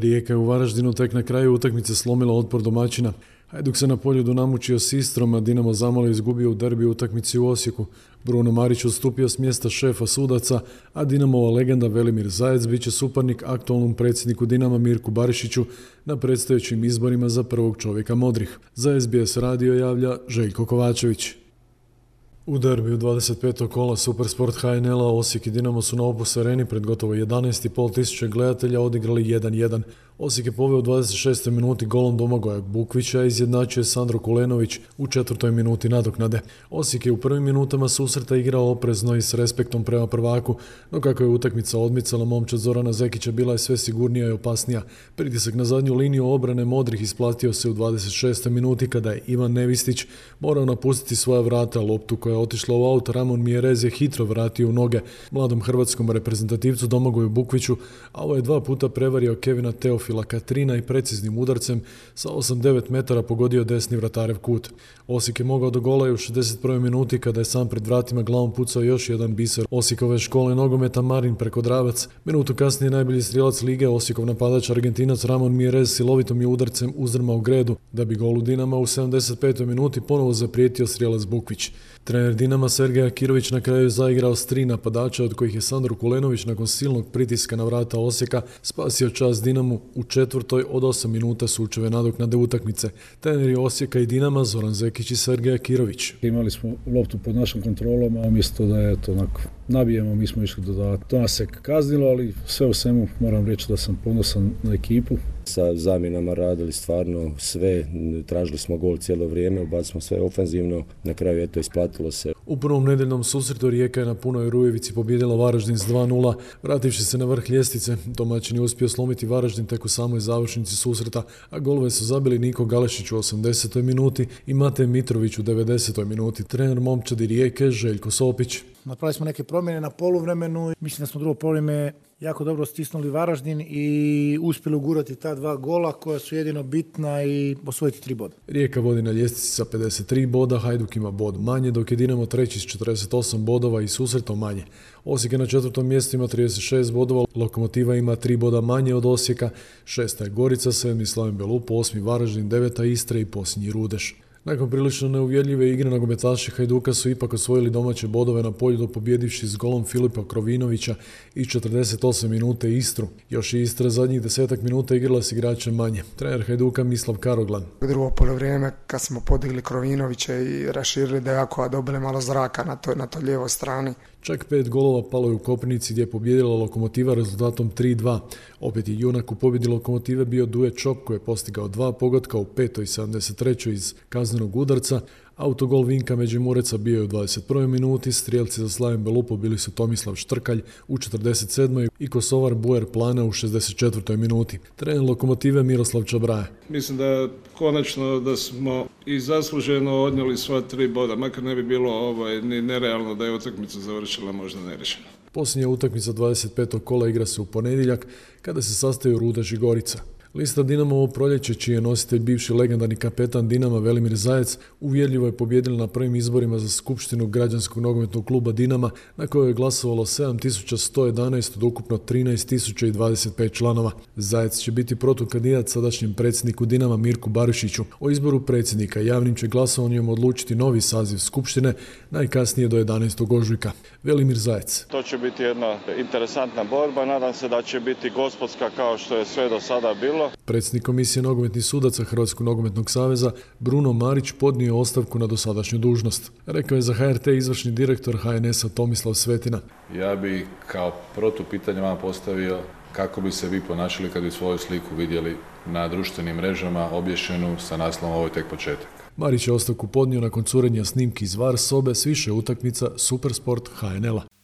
Rijeka je u Varaždinu tek na kraju utakmice slomila otpor domaćina. Hajduk se na polju namučio s Istrom, a Dinamo Zamalo izgubio u derbi utakmici u Osijeku. Bruno Marić ustupio s mjesta šefa sudaca, a Dinamova legenda Velimir Zajec bit će suparnik aktualnom predsjedniku Dinama Mirku Barišiću na predstojećim izborima za prvog čovjeka Modrih. Za SBS radio javlja Željko Kovačević. U derbiju 25. kola Supersport HNL-a Osijek i Dinamo su na Opus areni pred gotovo 11.500 tisuća gledatelja odigrali 1-1. Osijek je poveo u 26. minuti golom Domagoja Bukvića, izjednačio je Sandro Kulenović u četvrtoj minuti nadoknade. Osijek je u prvim minutama susreta igrao oprezno i s respektom prema prvaku, no kako je utakmica odmicala momčad Zorana Zekića bila je sve sigurnija i opasnija. Pritisak na zadnju liniju obrane Modrih isplatio se u 26. minuti kada je Ivan Nevistić morao napustiti svoja vrata, loptu koja je otišla u aut, Ramon Mjerez je hitro vratio u noge mladom hrvatskom reprezentativcu Domagoju Bukviću, a ovo je dva puta prevario Kevina Teof Teofila Katrina i preciznim udarcem sa 8-9 metara pogodio desni vratarev kut. Osijek je mogao do gola u 61. minuti kada je sam pred vratima glavom pucao još jedan biser Osijekove škole nogometa Marin preko Dravac. Minutu kasnije najbolji strijelac lige Osijekov napadač Argentinac Ramon Mierez silovitom je udarcem uzrmao gredu da bi golu Dinama u 75. minuti ponovo zaprijetio strijelac Bukvić. Dinama Sergeja Kirović na kraju zaigrao s tri napadača od kojih je Sandro Kulenović nakon silnog pritiska na vrata Osijeka spasio čas Dinamu u četvrtoj od 8 minuta sučeve nadoknade utakmice. Treneri Osijeka i Dinama Zoran Zekić i Sergeja Kirović. Imali smo loptu pod našom kontrolom, a umjesto da je to onako nabijemo, mi smo išli do To nas se kaznilo, ali sve u svemu moram reći da sam ponosan na ekipu. Sa zamjenama radili stvarno sve, tražili smo gol cijelo vrijeme, ubacili smo sve ofenzivno, na kraju je to isplatilo se. U prvom nedeljnom susretu Rijeka je na punoj Rujevici pobjedila Varaždin s 2-0, vrativši se na vrh ljestvice. Domaćin je uspio slomiti Varaždin tek u samoj završnici susreta, a golove su zabili Niko Galešić u 80. minuti i Mate Mitrović u 90. minuti. Trener momčadi Rijeke Željko Sopić. Napravili smo neke promjene na poluvremenu. Mislim da smo drugo poluvreme jako dobro stisnuli Varaždin i uspjeli ugurati ta dva gola koja su jedino bitna i osvojiti tri boda. Rijeka vodi na ljestvici sa 53 boda, Hajduk ima bod manje, dok je Dinamo treći s 48 bodova i susretom manje. Osijek je na četvrtom mjestu ima 36 bodova, Lokomotiva ima 3 boda manje od Osijeka, šesta je Gorica, sedmi Slaven Belup, osmi Varaždin, deveta Istra i posljednji Rudeš. Nakon prilično neuvjerljive igre nogometaši Hajduka su ipak osvojili domaće bodove na polju do pobjedivši s golom Filipa Krovinovića i 48 minute Istru. Još i Istra zadnjih desetak minuta igrala s igračem manje. Trener Hajduka Mislav Karoglan. Drugo polovreme kad smo podigli Krovinovića i raširili Dejako, a dobili malo zraka na toj, na toj lijevoj strani. Čak pet golova palo je u Kopnici gdje je pobjedila Lokomotiva rezultatom 3-2. Opet je junak u pobjedi Lokomotive bio Duje Čop koji je postigao dva pogotka u 5. i 73. iz kaznenog udarca, Autogol Vinka Međimureca bio je u 21. minuti, strijelci za Slaven Belupo bili su Tomislav Štrkalj u 47. i Kosovar Buer Plana u 64. minuti. Trener lokomotive Miroslav Čabraje. Mislim da konačno da smo i zasluženo odnijeli sva tri boda, makar ne bi bilo ovaj, ni nerealno da je utakmica završila možda nerešeno. Posljednja utakmica 25. kola igra se u ponedjeljak kada se sastaju Ruda Žigorica. Lista Dinamo ovo proljeće, čiji je nositelj bivši legendarni kapetan Dinama Velimir Zajec, uvjerljivo je pobjedila na prvim izborima za Skupštinu građanskog nogometnog kluba Dinama, na kojoj je glasovalo 7111 od ukupno 13025 članova. Zajec će biti protukandidat sadašnjem predsjedniku Dinama Mirku Barišiću. O izboru predsjednika javnim će glasovanjem odlučiti novi saziv Skupštine, najkasnije do 11. ožujka. Velimir Zajec. To će biti jedna interesantna borba, nadam se da će biti gospodska kao što je sve do sada bilo Predsjednik komisije nogometnih sudaca Hrvatskog nogometnog saveza Bruno Marić podnio ostavku na dosadašnju dužnost. Rekao je za HRT izvršni direktor HNS-a Tomislav Svetina. Ja bi kao protupitanje vam postavio kako bi se vi ponašali kad bi svoju sliku vidjeli na društvenim mrežama obješenu sa naslovom Ovo je tek početak. Marić je ostavku podnio nakon curenja snimki iz VAR sobe s više utakmica Supersport HNL-a.